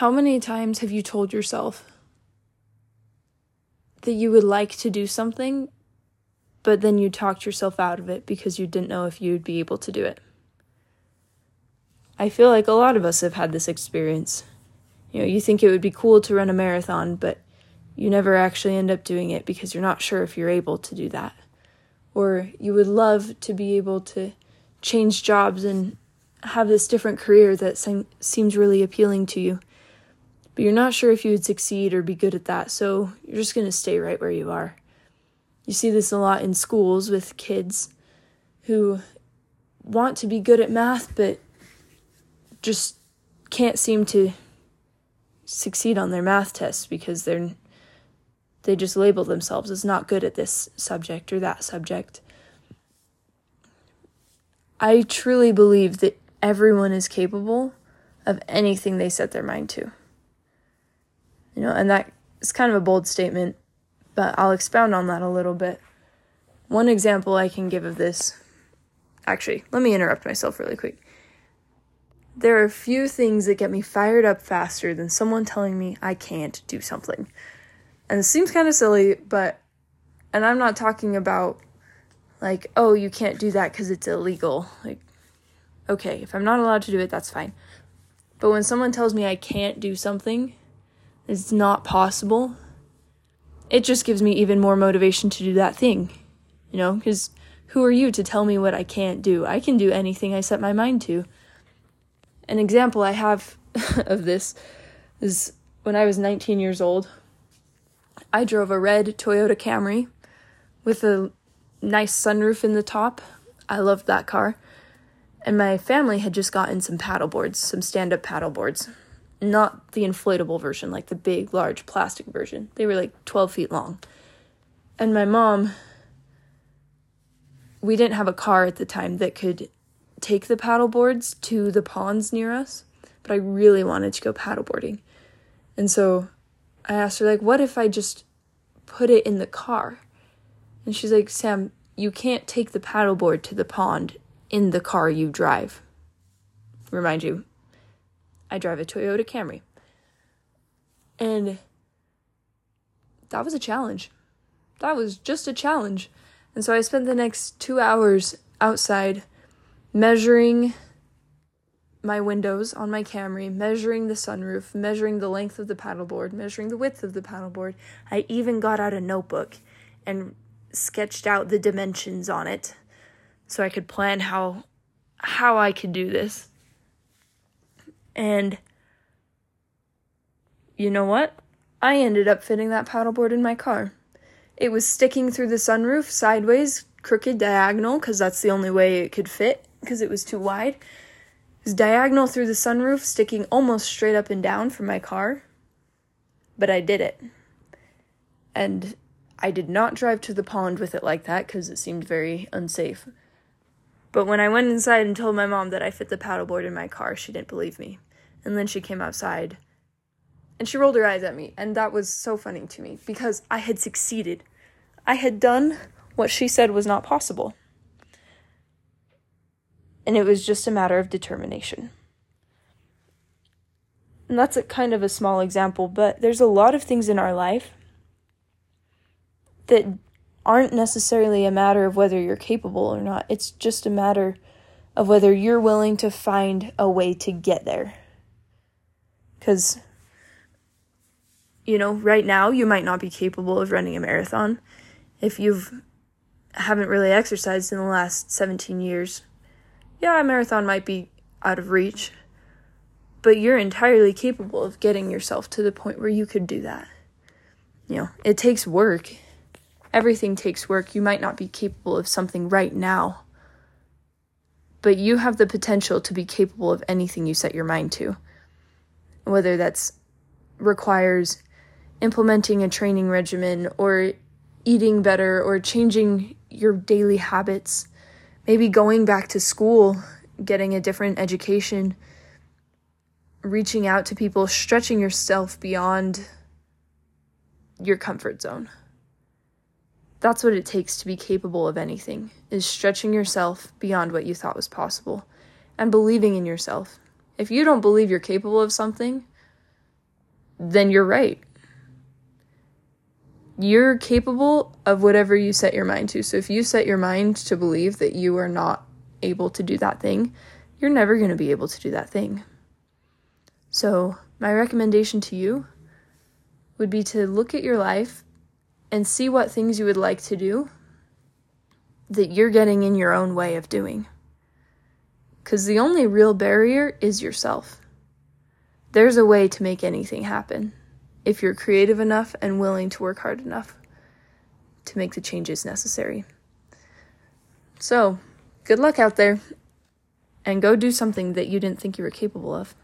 How many times have you told yourself that you would like to do something, but then you talked yourself out of it because you didn't know if you'd be able to do it? I feel like a lot of us have had this experience. You know, you think it would be cool to run a marathon, but you never actually end up doing it because you're not sure if you're able to do that. Or you would love to be able to change jobs and have this different career that se- seems really appealing to you. But you're not sure if you would succeed or be good at that, so you're just going to stay right where you are. You see this a lot in schools with kids who want to be good at math but just can't seem to succeed on their math tests because they're they just label themselves as not good at this subject or that subject. I truly believe that everyone is capable of anything they set their mind to. You know, and that is kind of a bold statement, but I'll expound on that a little bit. One example I can give of this actually, let me interrupt myself really quick. There are a few things that get me fired up faster than someone telling me I can't do something. And it seems kind of silly, but, and I'm not talking about like, oh, you can't do that because it's illegal. Like, okay, if I'm not allowed to do it, that's fine. But when someone tells me I can't do something, it's not possible, it just gives me even more motivation to do that thing. You know, because who are you to tell me what I can't do? I can do anything I set my mind to. An example I have of this is when I was 19 years old. I drove a red Toyota Camry with a nice sunroof in the top. I loved that car. And my family had just gotten some paddle boards, some stand up paddle boards. Not the inflatable version, like the big, large plastic version. They were like 12 feet long. And my mom, we didn't have a car at the time that could take the paddle boards to the ponds near us, but I really wanted to go paddleboarding. And so I asked her, like, what if I just put it in the car? And she's like, Sam, you can't take the paddleboard to the pond in the car you drive. Remind you, I drive a Toyota Camry. And that was a challenge. That was just a challenge. And so I spent the next two hours outside measuring my windows on my Camry, measuring the sunroof, measuring the length of the paddleboard, measuring the width of the paddleboard. I even got out a notebook and sketched out the dimensions on it so I could plan how how I could do this. And you know what? I ended up fitting that paddleboard in my car. It was sticking through the sunroof sideways, crooked diagonal, because that's the only way it could fit, because it was too wide. It was diagonal through the sunroof, sticking almost straight up and down from my car. But I did it. And I did not drive to the pond with it like that because it seemed very unsafe. But when I went inside and told my mom that I fit the paddleboard in my car, she didn't believe me. And then she came outside and she rolled her eyes at me, and that was so funny to me because I had succeeded. I had done what she said was not possible. And it was just a matter of determination. And that's a kind of a small example, but there's a lot of things in our life that aren't necessarily a matter of whether you're capable or not. It's just a matter of whether you're willing to find a way to get there. Because, you know, right now you might not be capable of running a marathon if you've haven't really exercised in the last 17 years. Yeah, a marathon might be out of reach, but you're entirely capable of getting yourself to the point where you could do that. You know, it takes work Everything takes work. You might not be capable of something right now, but you have the potential to be capable of anything you set your mind to. Whether that's requires implementing a training regimen or eating better or changing your daily habits, maybe going back to school, getting a different education, reaching out to people, stretching yourself beyond your comfort zone. That's what it takes to be capable of anything, is stretching yourself beyond what you thought was possible and believing in yourself. If you don't believe you're capable of something, then you're right. You're capable of whatever you set your mind to. So if you set your mind to believe that you are not able to do that thing, you're never going to be able to do that thing. So, my recommendation to you would be to look at your life and see what things you would like to do that you're getting in your own way of doing. Because the only real barrier is yourself. There's a way to make anything happen if you're creative enough and willing to work hard enough to make the changes necessary. So, good luck out there and go do something that you didn't think you were capable of.